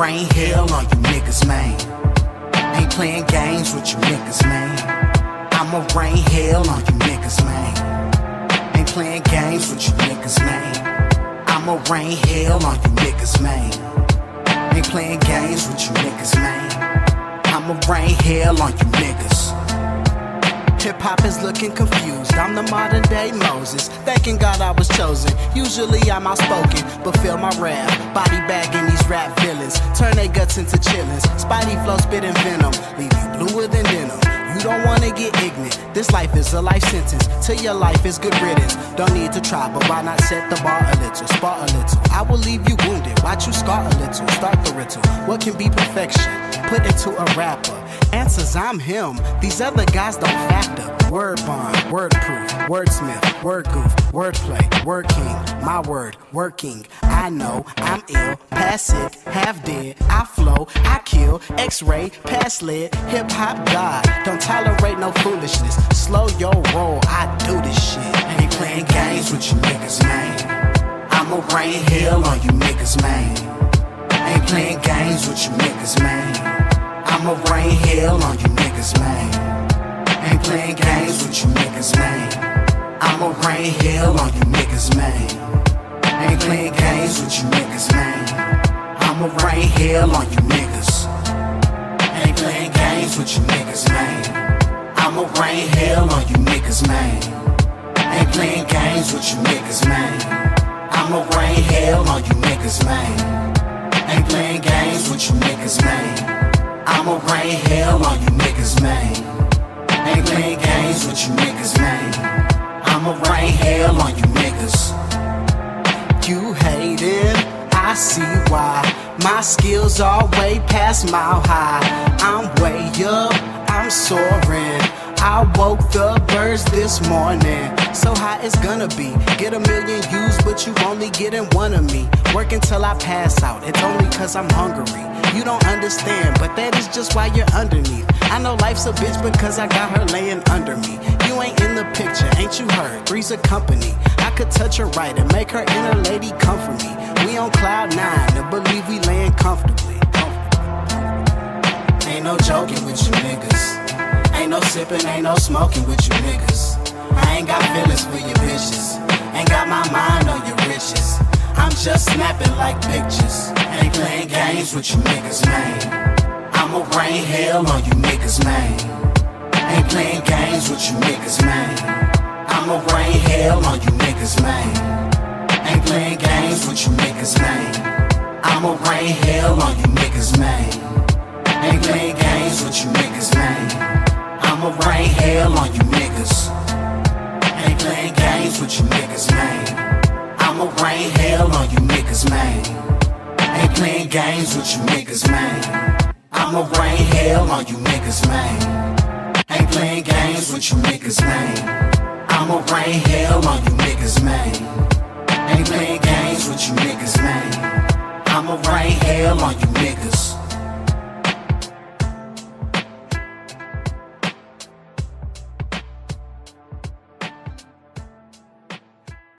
rain hell on you niggas, man. Ain't playing games with you niggas, man. I'ma rain hell on you niggas, man. Ain't playing games with you niggas, man. I'ma rain hell on you niggas, man. Ain't playing games with you niggas, man. I'ma rain hell on you niggas. Hip hop is looking confused. I'm the modern day Moses. Thanking God I was chosen. Usually I'm outspoken, but feel my rap. Body bagging these rap villains. Turn their guts into chillins. Spidey flow spitting venom. Leave you bluer than denim. You don't wanna get ignorant. This life is a life sentence. Till your life is good riddance. Don't need to try, but why not set the bar a little? Spar a little. I will leave you wounded. Watch you scar a little. Start the ritual. What can be perfection? Put into a rapper. Answers, I'm him. These other guys don't factor. Word bond, word proof, wordsmith, word goof, wordplay, word king. My word, working. I know I'm ill, past sick, half dead. I flow, I kill, x ray, pass lead, hip hop god. Don't tolerate no foolishness. Slow your roll, I do this shit. Ain't playing games with you niggas, man. I'ma rain hell on you niggas, man. Ain't playing games with you niggas, man. I'ma rain hell on you niggas, man. Ain't playing games with you niggas, man. I'ma rain hell on you niggas, man. Ain't playing games with you niggas, man. I'ma rain hell on you niggas. Ain't playing games with you niggas, man. I'ma rain hell on you niggas, man. Ain't playing games with you niggas, man. I'ma rain hell on you niggas, man. Ain't playing games with you niggas, man. I'ma rain hell on you niggas, man. Ain't playing games with you niggas, man. I'ma rain hell on you niggas. You hating, I see why. My skills are way past mile high. I'm way up, I'm soaring. I woke the birds this morning. So high it's gonna be. Get a million views, but you only getting one of me. Work until I pass out. It's only cause I'm hungry. You don't understand, but that is just why you're underneath. I know life's a bitch because I got her laying under me. You ain't in the picture, ain't you heard? Three's a company. I could touch her right and make her inner lady come for me. We on cloud nine believe we laying comfortably. Ain't no joking with you niggas. Ain't no sipping, ain't no smoking with you niggas. I ain't got feelings for your bitches. Ain't got my mind on your riches. I'm just snapping like pictures. Ain't playing games with you niggas, man. I'ma rain hell on you niggas, man. Ain't playing games with you niggas, man. I'ma rain hell on you niggas, man. Ain't playing games with you niggas, man. I'ma rain hell on you niggas, man. Ain't playing games with you niggas, man. I'ma rain hell on you niggas. Ain't playing games with you niggas, man. I'ma rain hell on you niggas, man. Ain't playing games with you niggas, man. I'ma rain hell on you niggas, man. Ain't playing games with you niggas, man. I'ma rain hell on you niggas, man. Ain't playing hell on you niggas.